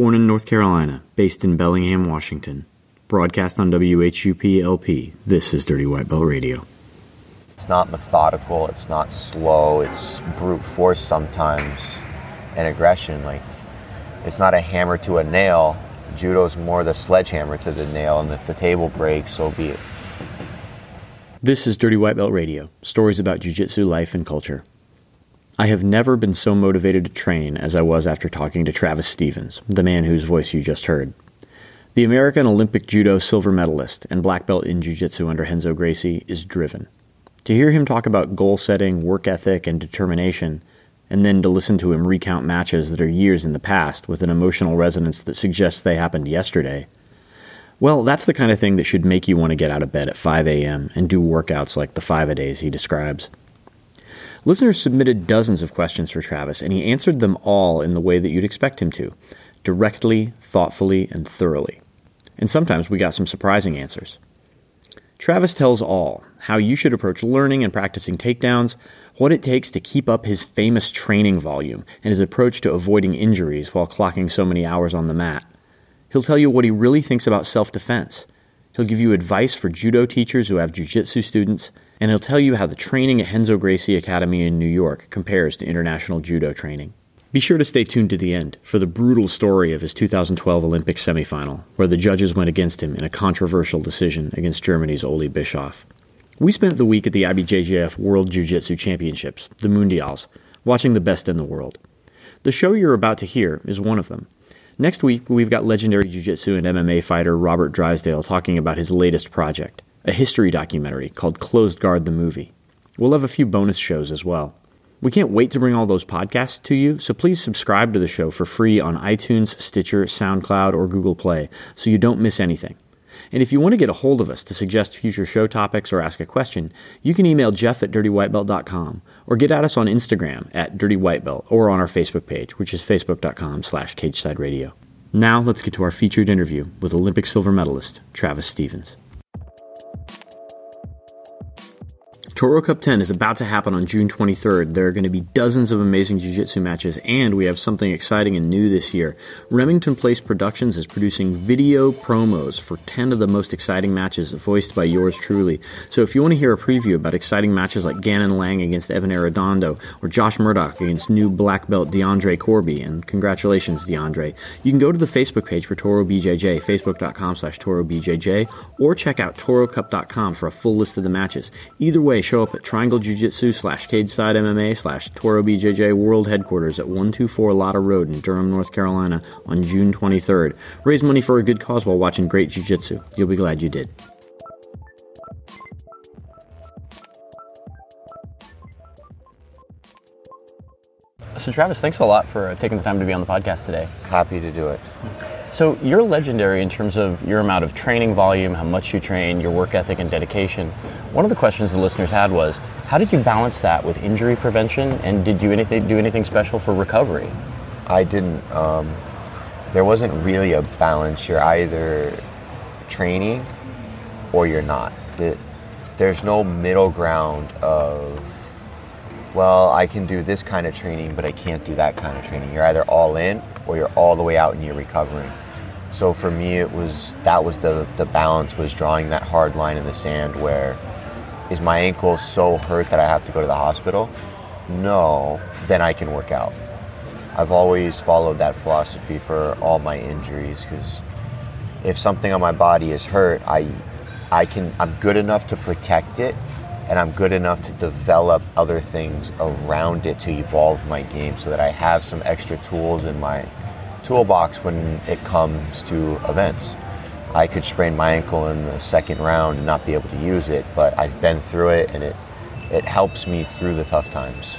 Born in North Carolina, based in Bellingham, Washington. Broadcast on WHUP LP, this is Dirty White Belt Radio. It's not methodical, it's not slow, it's brute force sometimes and aggression. Like, it's not a hammer to a nail. Judo's more the sledgehammer to the nail, and if the table breaks, so be it. This is Dirty White Belt Radio, stories about Jiu Jitsu life and culture. I have never been so motivated to train as I was after talking to Travis Stevens, the man whose voice you just heard. The American Olympic Judo silver medalist and black belt in Jiu Jitsu under Renzo Gracie is driven. To hear him talk about goal setting, work ethic, and determination, and then to listen to him recount matches that are years in the past with an emotional resonance that suggests they happened yesterday, well, that's the kind of thing that should make you want to get out of bed at 5 a.m. and do workouts like the five a days he describes. Listeners submitted dozens of questions for Travis, and he answered them all in the way that you'd expect him to directly, thoughtfully, and thoroughly. And sometimes we got some surprising answers. Travis tells all how you should approach learning and practicing takedowns, what it takes to keep up his famous training volume, and his approach to avoiding injuries while clocking so many hours on the mat. He'll tell you what he really thinks about self defense. He'll give you advice for judo teachers who have jiu-jitsu students, and he'll tell you how the training at Renzo Gracie Academy in New York compares to international judo training. Be sure to stay tuned to the end for the brutal story of his 2012 Olympic semifinal, where the judges went against him in a controversial decision against Germany's Ole Bischof. We spent the week at the IBJJF World Jiu Jitsu Championships, the Mundials, watching the best in the world. The show you're about to hear is one of them. Next week, we've got legendary Jiu Jitsu and MMA fighter Robert Drysdale talking about his latest project a history documentary called Closed Guard the Movie. We'll have a few bonus shows as well. We can't wait to bring all those podcasts to you, so please subscribe to the show for free on iTunes, Stitcher, SoundCloud, or Google Play so you don't miss anything. And if you want to get a hold of us to suggest future show topics or ask a question, you can email jeff at dirtywhitebelt.com or get at us on Instagram at dirtywhitebelt or on our Facebook page, which is facebook.com slash cagesideradio. Now let's get to our featured interview with Olympic silver medalist Travis Stevens. Toro Cup 10 is about to happen on June 23rd. There are going to be dozens of amazing Jiu Jitsu matches, and we have something exciting and new this year. Remington Place Productions is producing video promos for 10 of the most exciting matches, voiced by yours truly. So if you want to hear a preview about exciting matches like Gannon Lang against Evan Arredondo, or Josh Murdoch against new black belt DeAndre Corby, and congratulations, DeAndre, you can go to the Facebook page for Toro BJJ, facebook.com slash Toro BJJ, or check out ToroCup.com for a full list of the matches. Either way, show up at Triangle Jiu Jitsu slash Cage Side MMA slash Toro BJJ World Headquarters at 124 Lotta Road in Durham, North Carolina on June 23rd. Raise money for a good cause while watching great Jiu Jitsu. You'll be glad you did. So, Travis, thanks a lot for taking the time to be on the podcast today. Happy to do it. So, you're legendary in terms of your amount of training volume, how much you train, your work ethic, and dedication. One of the questions the listeners had was, how did you balance that with injury prevention, and did you anything do anything special for recovery? I didn't. Um, there wasn't really a balance. You're either training or you're not. There's no middle ground of, well, I can do this kind of training, but I can't do that kind of training. You're either all in or you're all the way out and you're recovering. So for me, it was that was the the balance was drawing that hard line in the sand where is my ankle so hurt that I have to go to the hospital? No, then I can work out. I've always followed that philosophy for all my injuries because if something on my body is hurt, I I can I'm good enough to protect it and I'm good enough to develop other things around it to evolve my game so that I have some extra tools in my toolbox when it comes to events. I could sprain my ankle in the second round and not be able to use it, but I've been through it and it it helps me through the tough times.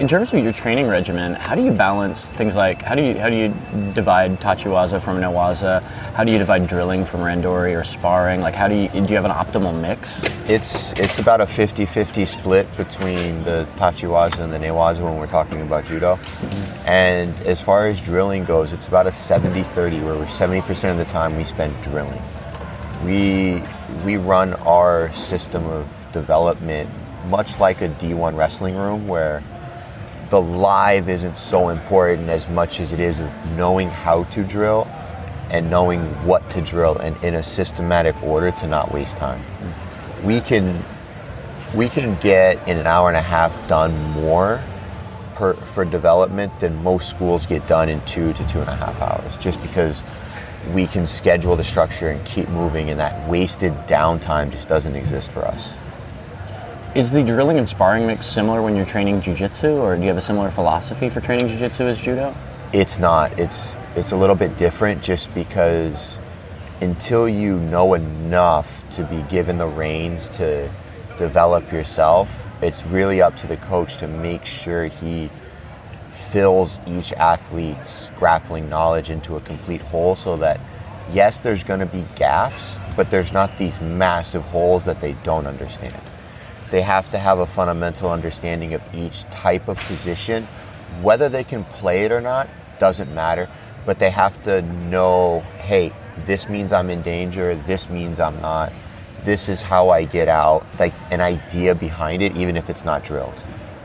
In terms of your training regimen, how do you balance things like how do you how do you divide tachiwaza from newaza? How do you divide drilling from randori or sparring? Like how do you do you have an optimal mix? It's it's about a 50-50 split between the tachiwaza and the newaza when we're talking about judo. Mm-hmm. And as far as drilling goes, it's about a 70-30 where we're 70% of the time we spend drilling. We we run our system of development much like a D1 wrestling room where the live isn't so important as much as it is knowing how to drill and knowing what to drill and in a systematic order to not waste time. We can we can get in an hour and a half done more per, for development than most schools get done in two to two and a half hours, just because we can schedule the structure and keep moving, and that wasted downtime just doesn't exist for us. Is the drilling and sparring mix similar when you're training jiu-jitsu or do you have a similar philosophy for training jiu-jitsu as judo? It's not. It's it's a little bit different just because until you know enough to be given the reins to develop yourself, it's really up to the coach to make sure he fills each athlete's grappling knowledge into a complete whole so that yes, there's going to be gaps, but there's not these massive holes that they don't understand. They have to have a fundamental understanding of each type of position. Whether they can play it or not doesn't matter, but they have to know hey, this means I'm in danger, this means I'm not. This is how I get out, like an idea behind it, even if it's not drilled.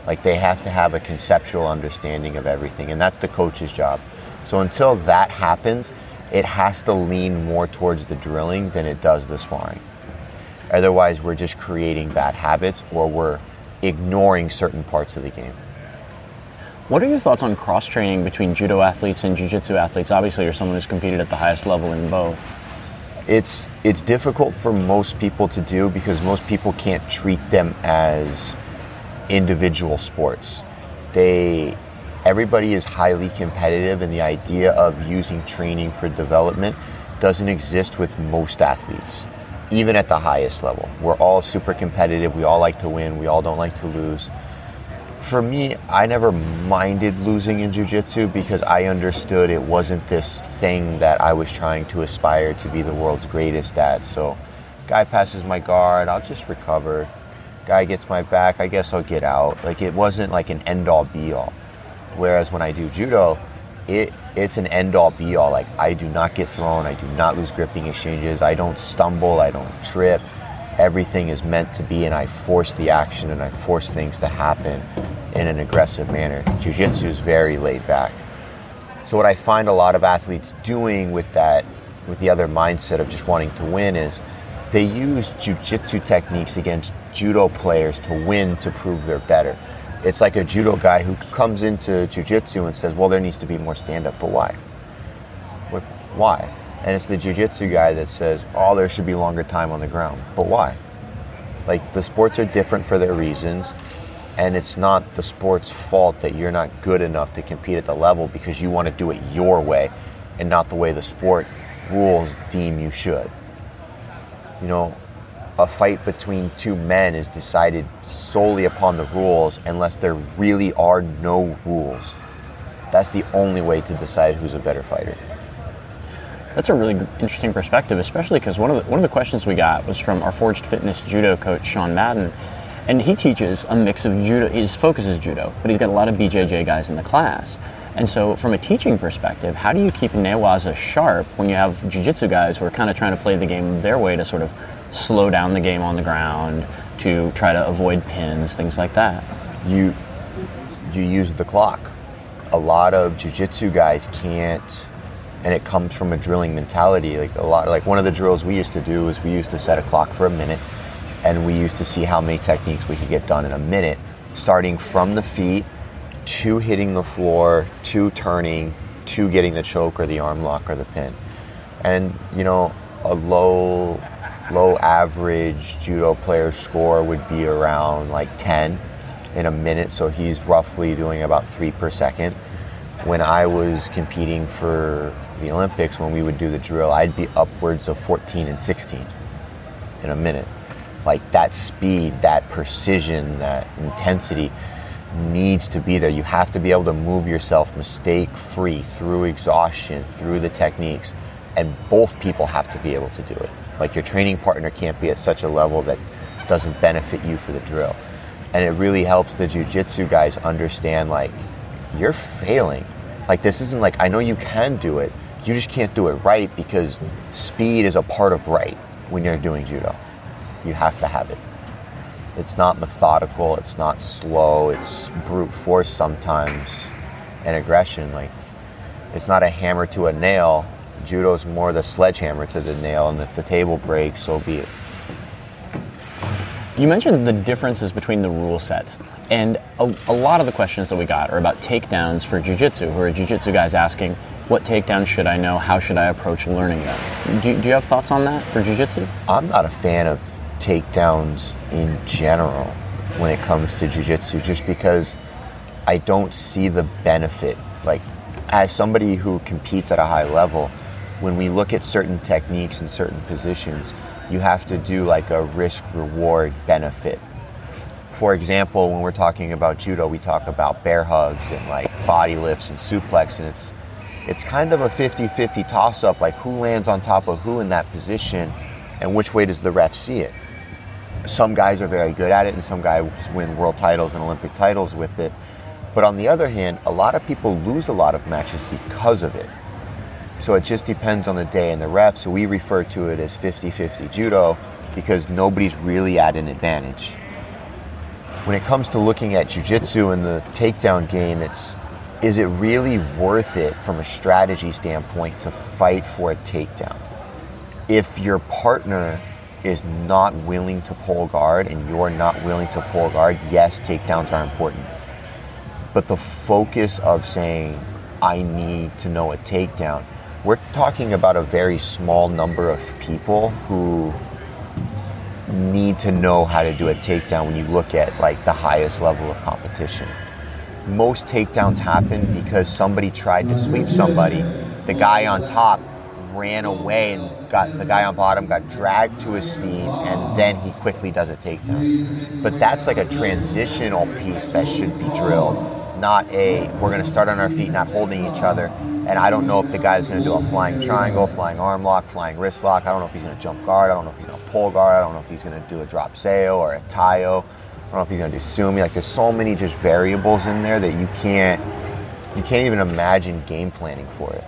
Like they have to have a conceptual understanding of everything, and that's the coach's job. So until that happens, it has to lean more towards the drilling than it does the sparring. Otherwise, we're just creating bad habits or we're ignoring certain parts of the game. What are your thoughts on cross training between judo athletes and jiu-jitsu athletes? Obviously, you're someone who's competed at the highest level in both. It's it's difficult for most people to do because most people can't treat them as individual sports. They everybody is highly competitive and the idea of using training for development doesn't exist with most athletes even at the highest level. We're all super competitive. We all like to win. We all don't like to lose. For me, I never minded losing in jiu-jitsu because I understood it wasn't this thing that I was trying to aspire to be the world's greatest at. So, guy passes my guard, I'll just recover. Guy gets my back, I guess I'll get out. Like it wasn't like an end all be all. Whereas when I do judo, it it's an end all be all. Like I do not get thrown, I do not lose gripping exchanges, I don't stumble, I don't trip. Everything is meant to be, and I force the action and I force things to happen in an aggressive manner. Jiu Jitsu is very laid back. So what I find a lot of athletes doing with that, with the other mindset of just wanting to win, is they use jiu-jitsu techniques against judo players to win to prove they're better it's like a judo guy who comes into jiu-jitsu and says, well, there needs to be more stand-up, but why? What, why? And it's the jiu-jitsu guy that says, oh, there should be longer time on the ground, but why? Like the sports are different for their reasons, and it's not the sport's fault that you're not good enough to compete at the level because you want to do it your way and not the way the sport rules deem you should. You know, a fight between two men is decided solely upon the rules unless there really are no rules. That's the only way to decide who's a better fighter. That's a really interesting perspective, especially because one of the, one of the questions we got was from our Forged Fitness judo coach Sean Madden, and he teaches a mix of judo. His focus is judo, but he's got a lot of BJJ guys in the class. And so, from a teaching perspective, how do you keep Newaza sharp when you have jiu-jitsu guys who are kind of trying to play the game their way to sort of slow down the game on the ground, to try to avoid pins, things like that. You you use the clock. A lot of jiu-jitsu guys can't and it comes from a drilling mentality. Like a lot like one of the drills we used to do is we used to set a clock for a minute and we used to see how many techniques we could get done in a minute, starting from the feet to hitting the floor, to turning, to getting the choke or the arm lock or the pin. And you know, a low low average judo player score would be around like 10 in a minute, so he's roughly doing about three per second. when I was competing for the Olympics, when we would do the drill, I'd be upwards of 14 and 16 in a minute. Like that speed, that precision, that intensity needs to be there. You have to be able to move yourself mistake free through exhaustion, through the techniques, and both people have to be able to do it. Like your training partner can't be at such a level that doesn't benefit you for the drill. And it really helps the jujitsu guys understand like you're failing. Like this isn't like I know you can do it, you just can't do it right because speed is a part of right when you're doing judo. You have to have it. It's not methodical, it's not slow, it's brute force sometimes and aggression. Like it's not a hammer to a nail. Judo's more the sledgehammer to the nail, and if the table breaks, so be it. You mentioned the differences between the rule sets, and a, a lot of the questions that we got are about takedowns for jujitsu, who are a jujitsu guys asking, what takedowns should I know? How should I approach learning them? Do, do you have thoughts on that for jujitsu? I'm not a fan of takedowns in general when it comes to jujitsu, just because I don't see the benefit. Like, as somebody who competes at a high level, when we look at certain techniques and certain positions, you have to do like a risk reward benefit. For example, when we're talking about judo, we talk about bear hugs and like body lifts and suplex, and it's it's kind of a 50-50 toss-up, like who lands on top of who in that position, and which way does the ref see it. Some guys are very good at it, and some guys win world titles and Olympic titles with it. But on the other hand, a lot of people lose a lot of matches because of it. So it just depends on the day and the ref. So we refer to it as 50 50 judo because nobody's really at an advantage. When it comes to looking at jujitsu and the takedown game, it's is it really worth it from a strategy standpoint to fight for a takedown? If your partner is not willing to pull guard and you're not willing to pull guard, yes, takedowns are important. But the focus of saying, I need to know a takedown, we're talking about a very small number of people who need to know how to do a takedown when you look at like the highest level of competition. Most takedowns happen because somebody tried to sweep somebody. The guy on top ran away and got the guy on bottom got dragged to his feet and then he quickly does a takedown. But that's like a transitional piece that should be drilled, not a we're going to start on our feet not holding each other and I don't know if the guy is going to do a flying triangle, flying arm lock, flying wrist lock. I don't know if he's going to jump guard. I don't know if he's going to pull guard. I don't know if he's going to do a drop seoi or a taio. I don't know if he's going to do sumi. Like there's so many just variables in there that you can't you can't even imagine game planning for it.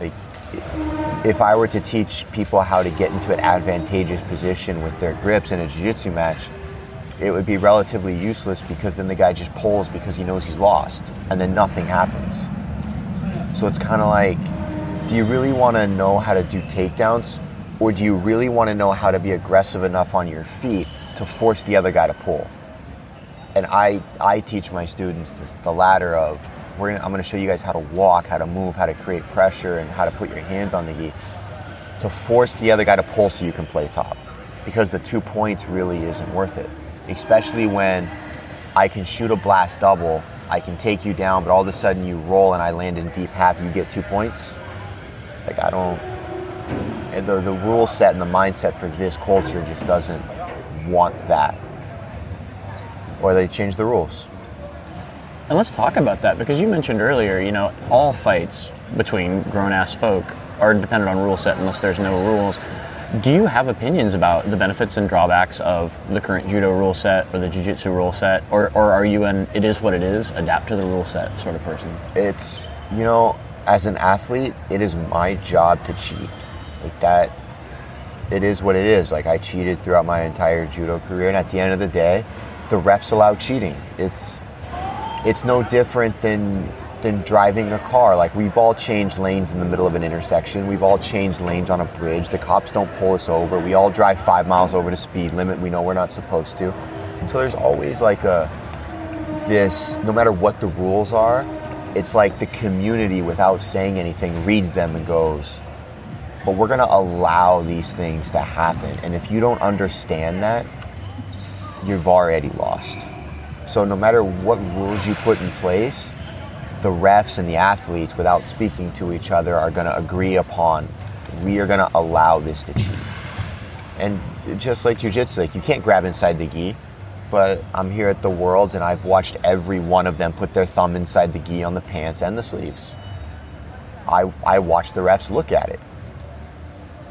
Like if I were to teach people how to get into an advantageous position with their grips in a jiu-jitsu match, it would be relatively useless because then the guy just pulls because he knows he's lost and then nothing happens. So it's kind of like, do you really want to know how to do takedowns? Or do you really want to know how to be aggressive enough on your feet to force the other guy to pull? And I, I teach my students this, the latter of, gonna, I'm going to show you guys how to walk, how to move, how to create pressure, and how to put your hands on the gi to force the other guy to pull so you can play top. Because the two points really isn't worth it. Especially when I can shoot a blast double I can take you down, but all of a sudden you roll and I land in deep half, you get two points. Like I don't. The the rule set and the mindset for this culture just doesn't want that, or they change the rules. And let's talk about that because you mentioned earlier, you know, all fights between grown ass folk are dependent on rule set unless there's no rules. Do you have opinions about the benefits and drawbacks of the current judo rule set or the jiu-jitsu rule set, or, or are you an it is what it is, adapt to the rule set sort of person? It's you know, as an athlete, it is my job to cheat. Like that, it is what it is. Like I cheated throughout my entire judo career, and at the end of the day, the refs allow cheating. It's it's no different than than driving a car. Like we've all changed lanes in the middle of an intersection. We've all changed lanes on a bridge. The cops don't pull us over. We all drive five miles over the speed limit. We know we're not supposed to. So there's always like a this. No matter what the rules are, it's like the community, without saying anything, reads them and goes. But we're gonna allow these things to happen. And if you don't understand that, you've already lost. So no matter what rules you put in place, the refs and the athletes, without speaking to each other, are going to agree upon we are going to allow this to cheat. And just like jujitsu, like you can't grab inside the gi, but I'm here at the Worlds and I've watched every one of them put their thumb inside the gi on the pants and the sleeves. I, I watch the refs look at it.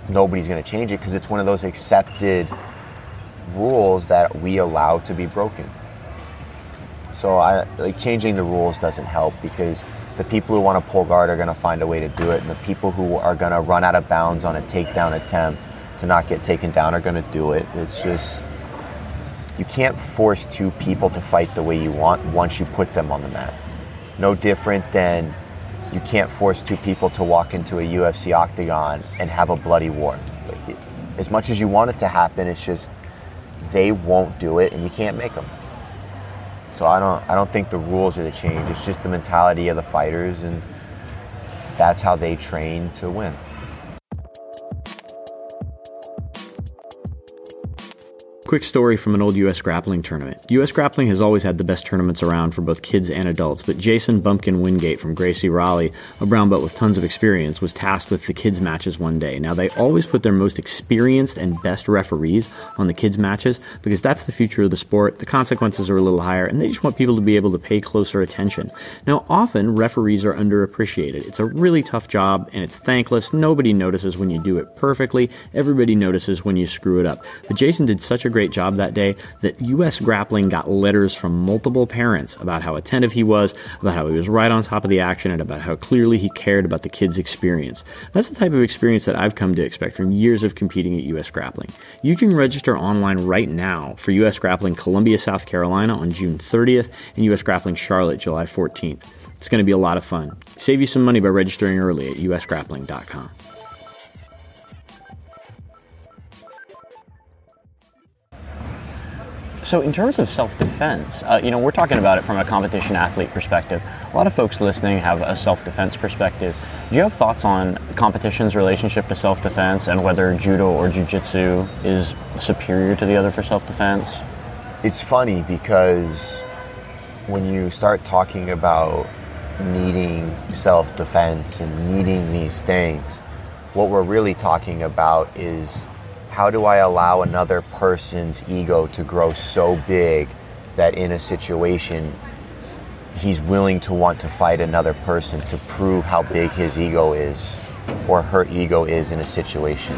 Nobody's going to change it because it's one of those accepted rules that we allow to be broken. So I like changing the rules doesn't help because the people who want to pull guard are going to find a way to do it, and the people who are going to run out of bounds on a takedown attempt to not get taken down are going to do it. It's just you can't force two people to fight the way you want once you put them on the mat. No different than you can't force two people to walk into a UFC octagon and have a bloody war. Like as much as you want it to happen, it's just they won't do it, and you can't make them. So I don't I don't think the rules are the change. It's just the mentality of the fighters, and that's how they train to win. Quick story from an old U.S. grappling tournament. U.S. grappling has always had the best tournaments around for both kids and adults, but Jason Bumpkin Wingate from Gracie Raleigh, a brown belt with tons of experience, was tasked with the kids' matches one day. Now, they always put their most experienced and best referees on the kids' matches because that's the future of the sport. The consequences are a little higher, and they just want people to be able to pay closer attention. Now, often referees are underappreciated. It's a really tough job, and it's thankless. Nobody notices when you do it perfectly, everybody notices when you screw it up. But Jason did such a great job that day that U.S. Grappling got letters from multiple parents about how attentive he was, about how he was right on top of the action, and about how clearly he cared about the kids' experience. That's the type of experience that I've come to expect from years of competing at U.S. Grappling. You can register online right now for U.S. Grappling Columbia, South Carolina on June 30th and U.S. Grappling Charlotte July 14th. It's going to be a lot of fun. Save you some money by registering early at usgrappling.com. So, in terms of self defense, uh, you know, we're talking about it from a competition athlete perspective. A lot of folks listening have a self defense perspective. Do you have thoughts on competition's relationship to self defense and whether judo or jiu jitsu is superior to the other for self defense? It's funny because when you start talking about needing self defense and needing these things, what we're really talking about is how do I allow another person's ego to grow so big that in a situation he's willing to want to fight another person to prove how big his ego is or her ego is in a situation.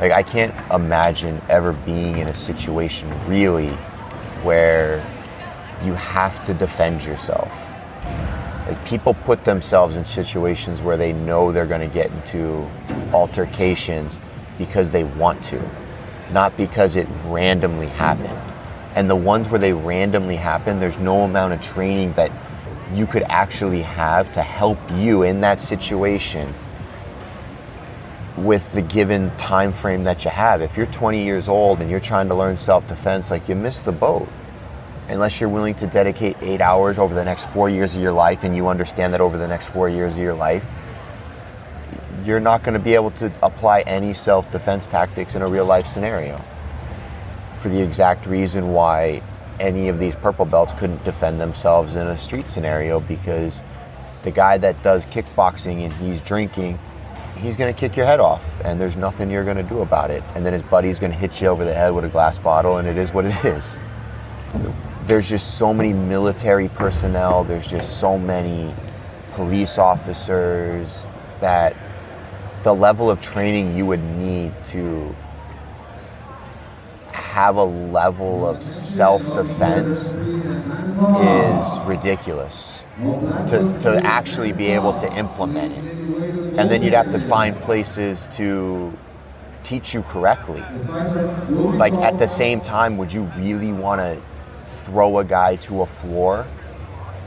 Like I can't imagine ever being in a situation really where you have to defend yourself. Like people put themselves in situations where they know they're going to get into altercations because they want to, not because it randomly happened. And the ones where they randomly happen, there's no amount of training that you could actually have to help you in that situation with the given time frame that you have. If you're 20 years old and you're trying to learn self-defense, like you missed the boat. Unless you're willing to dedicate 8 hours over the next 4 years of your life and you understand that over the next 4 years of your life you're not going to be able to apply any self defense tactics in a real life scenario. For the exact reason why any of these purple belts couldn't defend themselves in a street scenario because the guy that does kickboxing and he's drinking, he's going to kick your head off and there's nothing you're going to do about it. And then his buddy's going to hit you over the head with a glass bottle and it is what it is. There's just so many military personnel, there's just so many police officers that the level of training you would need to have a level of self-defense is ridiculous. To, to actually be able to implement it. And then you'd have to find places to teach you correctly. Like at the same time would you really want to throw a guy to a floor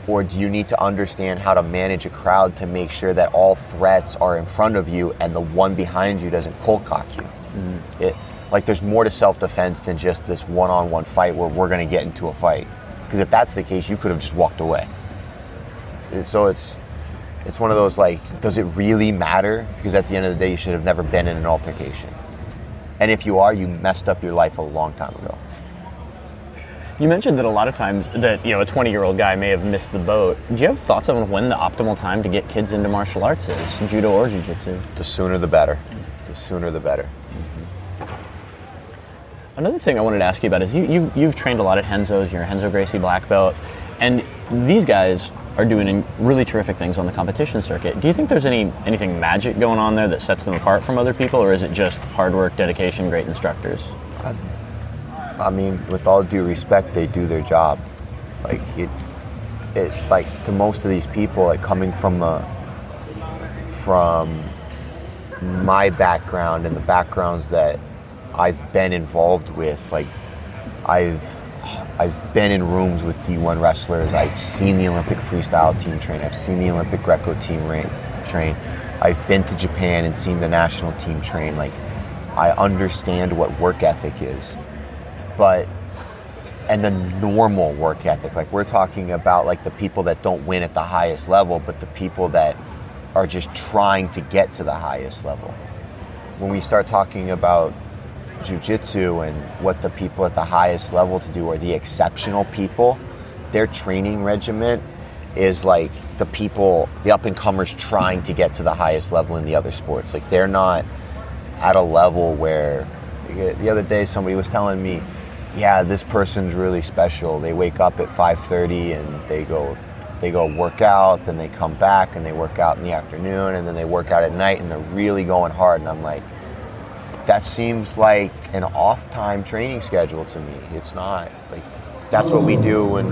or do you need to understand how to manage a crowd to make sure that all threats are in front of you and the one behind you doesn't cold cock you? Mm. It, like there's more to self-defense than just this one-on-one fight where we're going to get into a fight. Because if that's the case, you could have just walked away. So it's it's one of those like, does it really matter? Because at the end of the day, you should have never been in an altercation. And if you are, you messed up your life a long time ago. You mentioned that a lot of times that you know a 20 year old guy may have missed the boat. Do you have thoughts on when the optimal time to get kids into martial arts is, judo or jiu-jitsu? The sooner the better. The sooner the better. Mm-hmm. Another thing I wanted to ask you about is you, you you've trained a lot at Renzo's. You're a Renzo Gracie black belt, and these guys are doing really terrific things on the competition circuit. Do you think there's any anything magic going on there that sets them apart from other people, or is it just hard work, dedication, great instructors? Uh, I mean, with all due respect, they do their job. Like it, it like to most of these people, like coming from a, from my background and the backgrounds that I've been involved with, like I've I've been in rooms with D1 wrestlers. I've seen the Olympic freestyle team train. I've seen the Olympic Greco team train. I've been to Japan and seen the national team train. Like I understand what work ethic is, but and the normal work ethic. Like we're talking about like the people that don't win at the highest level, but the people that are just trying to get to the highest level. When we start talking about jujitsu and what the people at the highest level to do are the exceptional people. Their training regiment is like the people, the up and comers trying to get to the highest level in the other sports. Like they're not at a level where the other day somebody was telling me, yeah, this person's really special. They wake up at 5:30 and they go they go work out, then they come back and they work out in the afternoon and then they work out at night and they're really going hard and I'm like that seems like an off time training schedule to me. It's not like that's what we do when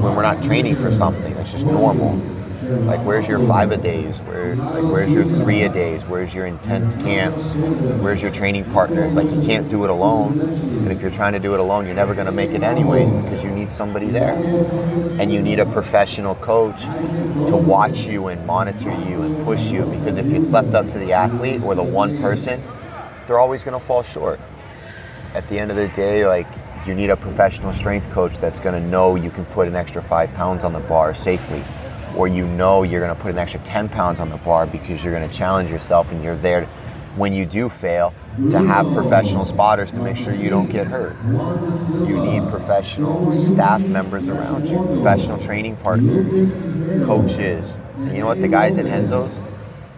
when we're not training for something. It's just normal. Like where's your five a days? Where like where's your three a days? Where's your intense camps? Where's your training partners? Like you can't do it alone. And if you're trying to do it alone, you're never gonna make it anyways because you need somebody there. And you need a professional coach to watch you and monitor you and push you because if it's left up to the athlete or the one person they're always going to fall short. At the end of the day, like you need a professional strength coach that's going to know you can put an extra five pounds on the bar safely, or you know you're going to put an extra 10 pounds on the bar because you're going to challenge yourself and you're there when you do fail to have professional spotters to make sure you don't get hurt. You need professional staff members around you, professional training partners, coaches. And you know what? The guys at Renzo's,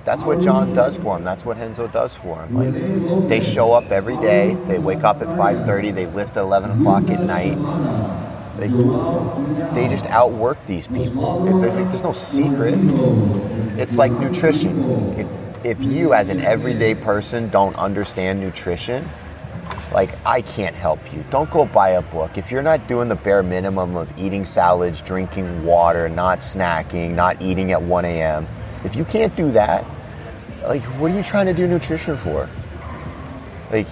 that's what John does for him. That's what Henzo does for him. Like they show up every day. They wake up at 5:30. They lift at 11 o'clock at night. They, they just outwork these people. There's, there's no secret. It's like nutrition. If, if you, as an everyday person, don't understand nutrition, like I can't help you. Don't go buy a book. If you're not doing the bare minimum of eating salads, drinking water, not snacking, not eating at 1 a.m., if you can't do that, like, what are you trying to do nutrition for? Like,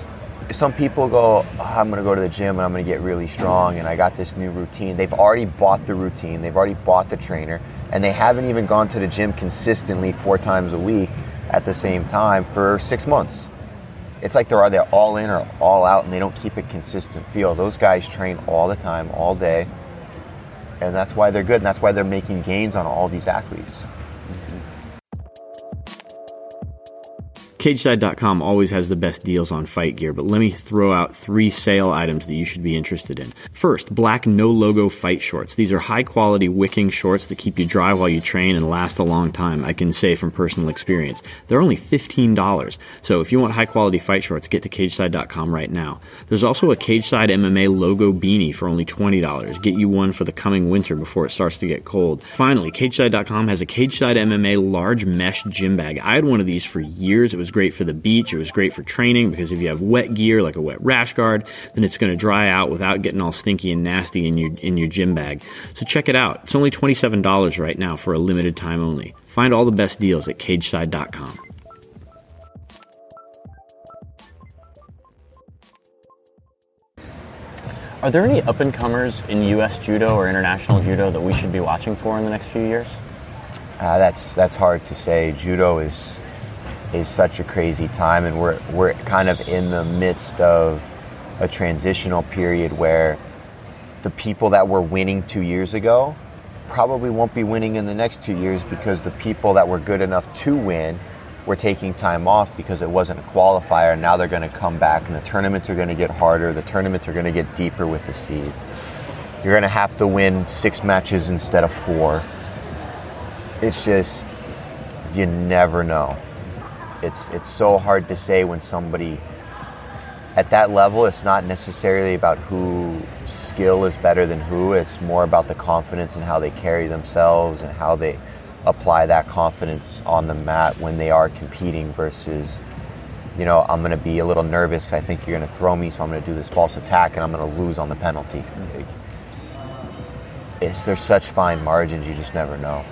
some people go, oh, I'm going to go to the gym and I'm going to get really strong and I got this new routine. They've already bought the routine, they've already bought the trainer, and they haven't even gone to the gym consistently four times a week at the same time for six months. It's like they're either all in or all out and they don't keep a consistent feel. Those guys train all the time, all day, and that's why they're good and that's why they're making gains on all these athletes. CageSide.com always has the best deals on fight gear, but let me throw out three sale items that you should be interested in. First, black no logo fight shorts. These are high quality wicking shorts that keep you dry while you train and last a long time, I can say from personal experience. They're only $15. So if you want high quality fight shorts, get to CageSide.com right now. There's also a CageSide MMA logo beanie for only $20. Get you one for the coming winter before it starts to get cold. Finally, CageSide.com has a CageSide MMA large mesh gym bag. I had one of these for years. It was was great for the beach. It was great for training because if you have wet gear like a wet rash guard, then it's going to dry out without getting all stinky and nasty in your in your gym bag. So check it out. It's only $27 right now for a limited time only. Find all the best deals at cageside.com. Are there any up and comers in U.S. judo or international judo that we should be watching for in the next few years? Uh, that's that's hard to say. Judo is is such a crazy time, and we're we're kind of in the midst of a transitional period where the people that were winning two years ago probably won't be winning in the next two years because the people that were good enough to win were taking time off because it wasn't a qualifier. Now they're going to come back, and the tournaments are going to get harder. The tournaments are going to get deeper with the seeds. You're going to have to win six matches instead of four. It's just, you never know. It's, it's so hard to say when somebody at that level, it's not necessarily about who skill is better than who. It's more about the confidence and how they carry themselves and how they apply that confidence on the mat when they are competing versus, you know, I'm going to be a little nervous because I think you're going to throw me, so I'm going to do this false attack and I'm going to lose on the penalty. It's, there's such fine margins, you just never know.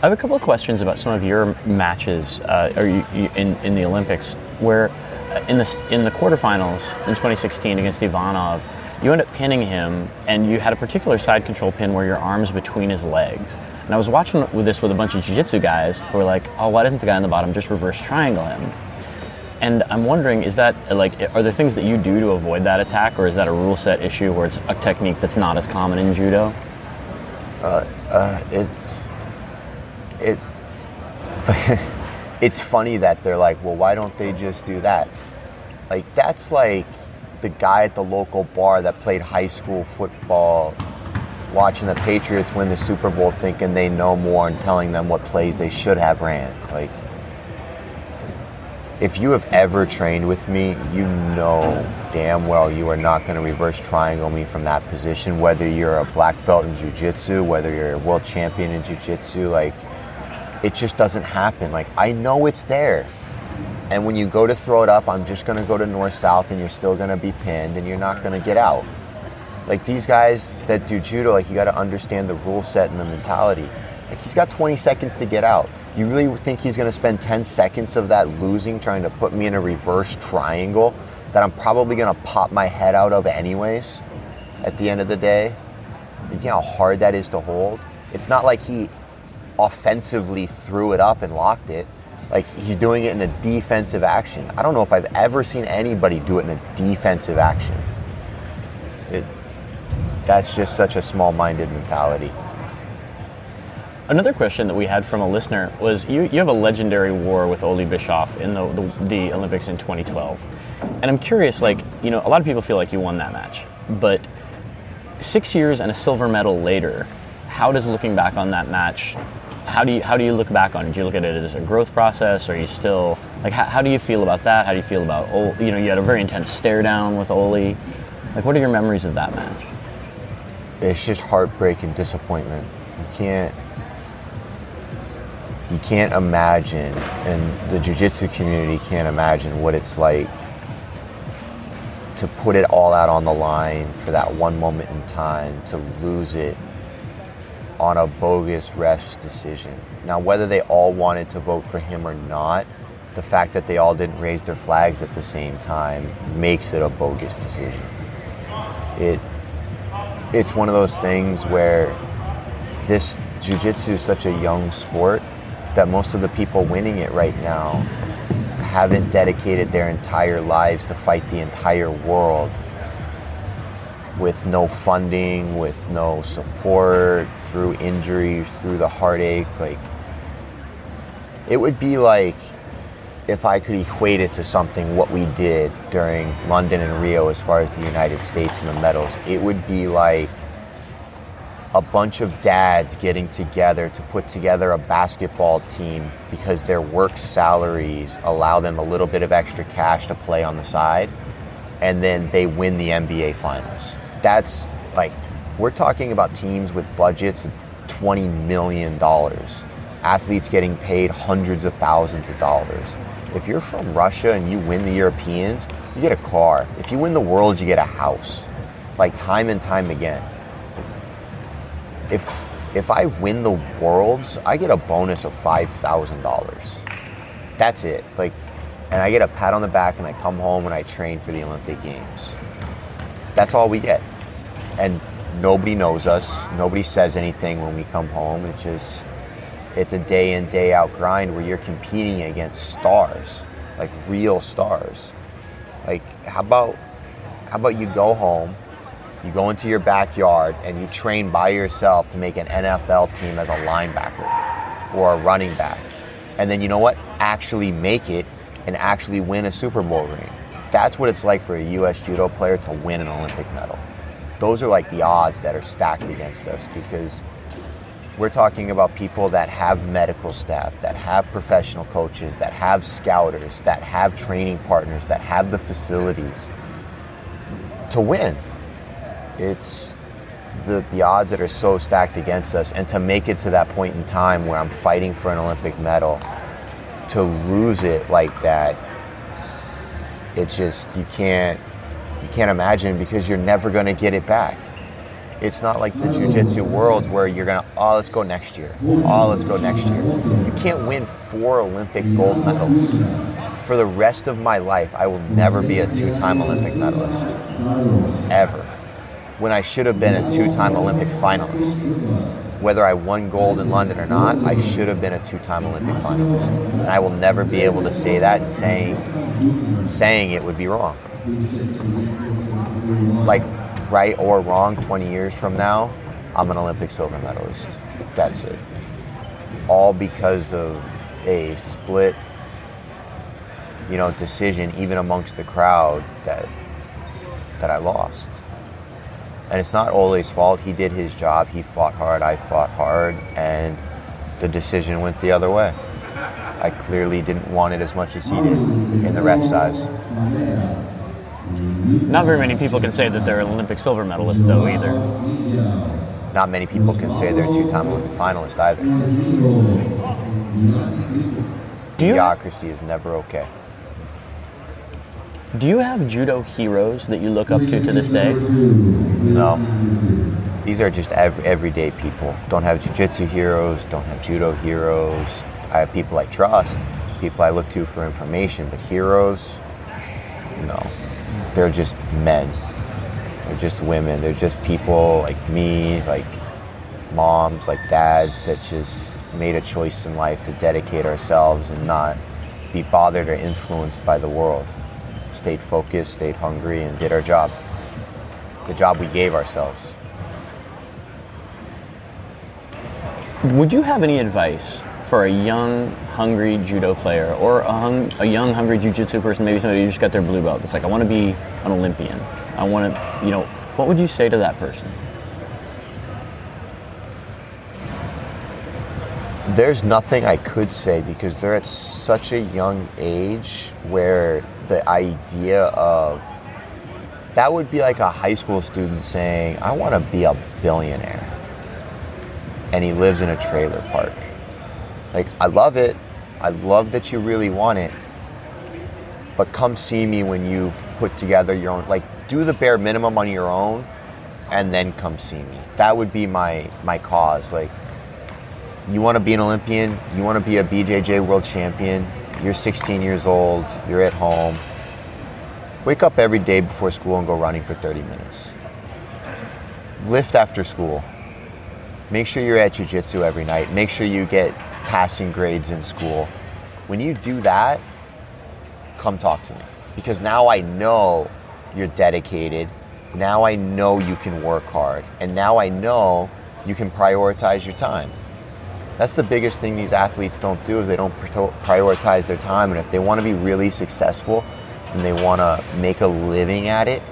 I have a couple of questions about some of your matches uh, you, you, in, in the Olympics where uh, in the, in the quarterfinals in 2016 against Ivanov, you end up pinning him and you had a particular side control pin where your arm's between his legs. And I was watching with this with a bunch of jiu-jitsu guys who were like, oh, why doesn't the guy on the bottom just reverse triangle him? And I'm wondering, is that like, are there things that you do to avoid that attack, or is that a rule set issue where it's a technique that's not as common in judo? Uh, uh, it, it's funny that they're like, well, why don't they just do that? Like, that's like the guy at the local bar that played high school football watching the Patriots win the Super Bowl thinking they know more and telling them what plays they should have ran. Like, if you have ever trained with me, you know damn well you are not going to reverse triangle me from that position, whether you're a black belt in jiu-jitsu, whether you're a world champion in jiu-jitsu, like, it just doesn't happen. Like, I know it's there. And when you go to throw it up, I'm just going to go to north-south and you're still going to be pinned and you're not going to get out like these guys that do judo, like you got to understand the rule set and the mentality. Like he's got 20 seconds to get out. You really think he's going to spend 10 seconds of that losing trying to put me in a reverse triangle that I'm probably going to pop my head out of anyways at the end of the day? You know how hard that is to hold? It's not like he offensively threw it up and locked it. Like he's doing it in a defensive action. I don't know if I've ever seen anybody do it in a defensive action. It, that's just such a small-minded mentality. Another question that we had from a listener was you, you have a legendary war with Oli Bischof in the, the, the, Olympics in 2012. And I'm curious, like, you know, a lot of people feel like you won that match. But six years and a silver medal later, how does looking back on that match, how do you, how do you look back on it? Do you look at it as a growth process? Or are you still, like, how, how do you feel about that? How do you feel about, you know, you had a very intense stare down with Oli. Like, what are your memories of that match? it's just heartbreak and disappointment. You can't you can't imagine and the jiu-jitsu community can't imagine what it's like to put it all out on the line for that one moment in time to lose it on a bogus ref's decision. Now whether they all wanted to vote for him or not, the fact that they all didn't raise their flags at the same time makes it a bogus decision. It it's one of those things where this jiu-jitsu is such a young sport that most of the people winning it right now haven't dedicated their entire lives to fight the entire world with no funding, with no support, through injuries, through the heartache. Like, it would be like if I could equate it to something what we did during London and Rio as far as the United States and the medals, it would be like a bunch of dads getting together to put together a basketball team because their work salaries allow them a little bit of extra cash to play on the side and then they win the NBA finals. That's like we're talking about teams with budgets of 20 million dollars. Athletes getting paid hundreds of thousands of dollars if you're from Russia and you win the Europeans, you get a car. If you win the world, you get a house. Like time and time again. If if I win the worlds, I get a bonus of five thousand dollars. That's it. Like and I get a pat on the back and I come home and I train for the Olympic Games. That's all we get. And nobody knows us. Nobody says anything when we come home. It's just it's a day in day out grind where you're competing against stars like real stars like how about how about you go home you go into your backyard and you train by yourself to make an NFL team as a linebacker or a running back and then you know what? Actually make it and actually win a Super Bowl ring. That's what it's like for a U.S. judo player to win an Olympic medal. Those are like the odds that are stacked against us because we're talking about people that have medical staff, that have professional coaches, that have scouters, that have training partners, that have the facilities to win. It's the, the odds that are so stacked against us, and to make it to that point in time where I'm fighting for an Olympic medal, to lose it like that, it's just you can't you can't imagine because you're never going to get it back. It's not like the jiu-jitsu world where you're gonna, oh, let's go next year. Oh, let's go next year. You can't win four Olympic gold medals. For the rest of my life, I will never be a two-time Olympic medalist. Ever. When I should have been a two-time Olympic finalist. Whether I won gold in London or not, I should have been a two-time Olympic finalist. And I will never be able to say that saying saying it would be wrong. Like right or wrong 20 years from now, I'm an Olympic silver medalist. That's it. All because of a split, you know, decision even amongst the crowd that that I lost. And it's not Ole's fault. He did his job. He fought hard. I fought hard, and the decision went the other way. I clearly didn't want it as much as he did in the ref size. Not very many people can say that they're an Olympic silver medalist, though, either. Not many people can say they're a two-time Olympic finalist either. Do you, Mediocrity is never okay. do you have judo heroes that you look up to to this day? No. These are just ev- everyday people. Don't have jiu-jitsu heroes, don't have judo heroes. I have people I trust, people I look to for information, but heroes, no. They're just men. They're just women. They're just people like me, like moms, like dads that just made a choice in life to dedicate ourselves and not be bothered or influenced by the world. Stayed focused, stayed hungry, and did our job. The job we gave ourselves. Would you have any advice for a young, hungry judo player or a, hung, a young, hungry jiu-jitsu person, maybe somebody who just got their blue belt that's like, I want to be an Olympian. I want to, you know, what would you say to that person? There's nothing I could say because they're at such a young age where the idea of that would be like a high school student saying, I want to be a billionaire. And he lives in a trailer park. Like, I love it. I love that you really want it. But come see me when you've put together your own, like, do the bare minimum on your own and then come see me. That would be my, my cause. Like, you want to be an Olympian, you want to be a BJJ world champion, you're 16 years old, you're at home. Wake up every day before school and go running for 30 minutes. Lift after school. Make sure you're at jujitsu every night. Make sure you get passing grades in school. When you do that, come talk to me. Because now I know you're dedicated. Now I know you can work hard. And now I know you can prioritize your time. That's the biggest thing these athletes don't do is they don't prioritize their time. And if they want to be really successful and they want to make a living at it,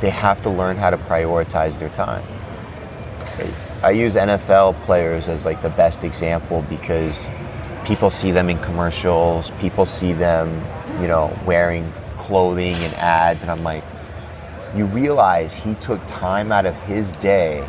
they have to learn how to prioritize their time. I use NFL players as like the best example because people see them in commercials, people see them, you know, wearing clothing and ads, and I'm like, you realize he took time out of his day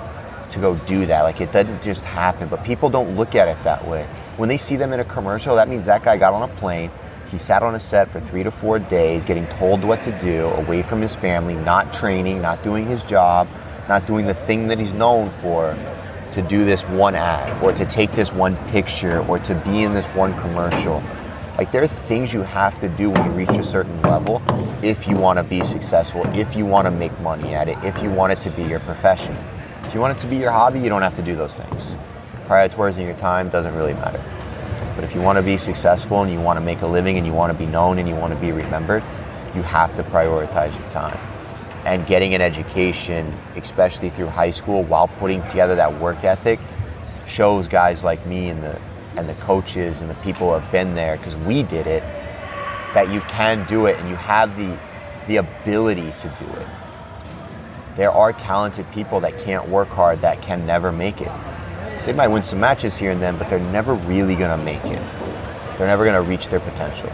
to go do that. Like it doesn't just happen, but people don't look at it that way. When they see them in a commercial, that means that guy got on a plane, he sat on a set for three to four days, getting told what to do, away from his family, not training, not doing his job, not doing the thing that he's known for, to do this one ad, or to take this one picture, or to be in this one commercial. Like there are things you have to do when you reach a certain level if you want to be successful, if you want to make money at it, if you want it to be your profession. If you want it to be your hobby, you don't have to do those things. Prioritizing your time doesn't really matter. But if you want to be successful and you want to make a living and you want to be known and you want to be remembered, you have to prioritize your time. And getting an education, especially through high school, while putting together that work ethic, shows guys like me in the and the coaches and the people who have been there because we did it that you can do it and you have the the ability to do it. There are talented people that can't work hard that can never make it. They might win some matches here and then, but they're never really going to make it. They're never going to reach their potential.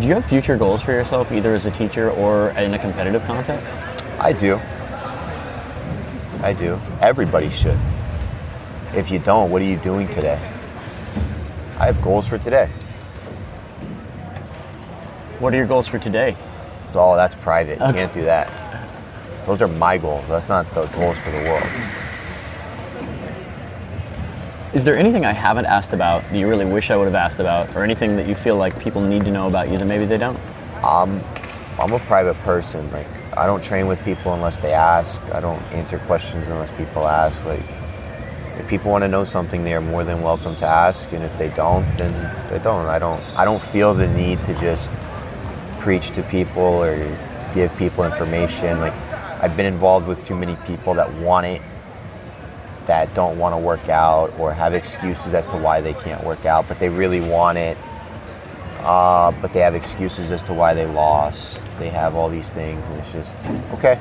Do you have future goals for yourself, either as a teacher or in a competitive context? I do. I do. Everybody should. If you don't, what are you doing today? I have goals for today. What are your goals for today? Oh, that's private. You can't do that. Those are my goals. That's not the goals for the world. Is there anything I haven't asked about that you really wish I would have asked about, or anything that you feel like people need to know about you that maybe they don't? Um, I'm a private person. Like I don't train with people unless they ask. I don't answer questions unless people ask. Like if people want to know something, they are more than welcome to ask. And if they don't, then they don't. I don't. I don't feel the need to just preach to people or give people information. Like I've been involved with too many people that want it, that don't want to work out or have excuses as to why they can't work out, but they really want it. Uh, but they have excuses as to why they lost. They have all these things, and it's just okay.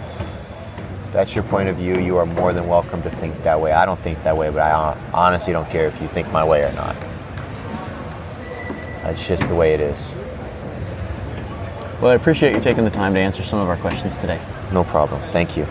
That's your point of view. You are more than welcome to think that way. I don't think that way, but I honestly don't care if you think my way or not. That's just the way it is. Well, I appreciate you taking the time to answer some of our questions today. No problem. Thank you.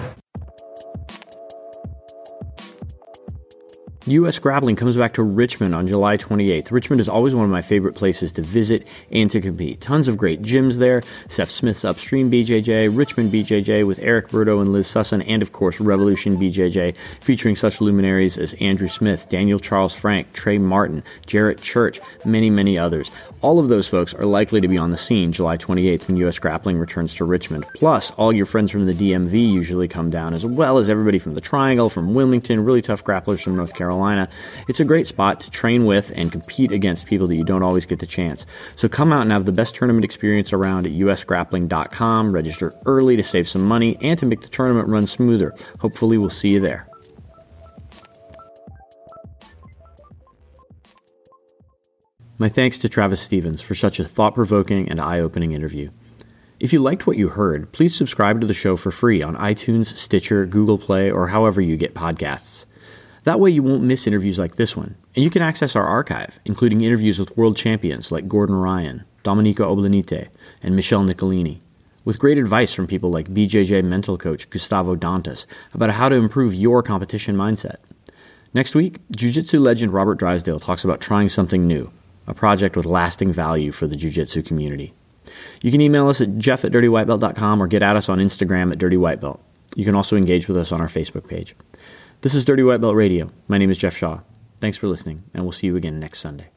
U.S. Grappling comes back to Richmond on July 28th. Richmond is always one of my favorite places to visit and to compete. Tons of great gyms there. Seth Smith's Upstream BJJ, Richmond BJJ with Eric Burdo and Liz Sussin, and of course Revolution BJJ, featuring such luminaries as Andrew Smith, Daniel Charles Frank, Trey Martin, Jarrett Church, many, many others. All of those folks are likely to be on the scene July 28th when U.S. Grappling returns to Richmond. Plus, all your friends from the DMV usually come down, as well as everybody from the Triangle, from Wilmington, really tough grapplers from North Carolina. It's a great spot to train with and compete against people that you don't always get the chance. So come out and have the best tournament experience around at usgrappling.com. Register early to save some money and to make the tournament run smoother. Hopefully, we'll see you there. My thanks to Travis Stevens for such a thought provoking and eye opening interview. If you liked what you heard, please subscribe to the show for free on iTunes, Stitcher, Google Play, or however you get podcasts. That way you won't miss interviews like this one, and you can access our archive, including interviews with world champions like Gordon Ryan, Dominyka Obelenyte, and Michelle Nicolini, with great advice from people like BJJ mental coach Gustavo Dantas about how to improve your competition mindset. Next week, Jiu Jitsu legend Robert Drysdale talks about trying something new, a project with lasting value for the Jiu Jitsu community. You can email us at jeff at dirtywhitebelt.com or get at us on Instagram at dirtywhitebelt. You can also engage with us on our Facebook page. This is Dirty White Belt Radio. My name is Jeff Shaw. Thanks for listening, and we'll see you again next Sunday.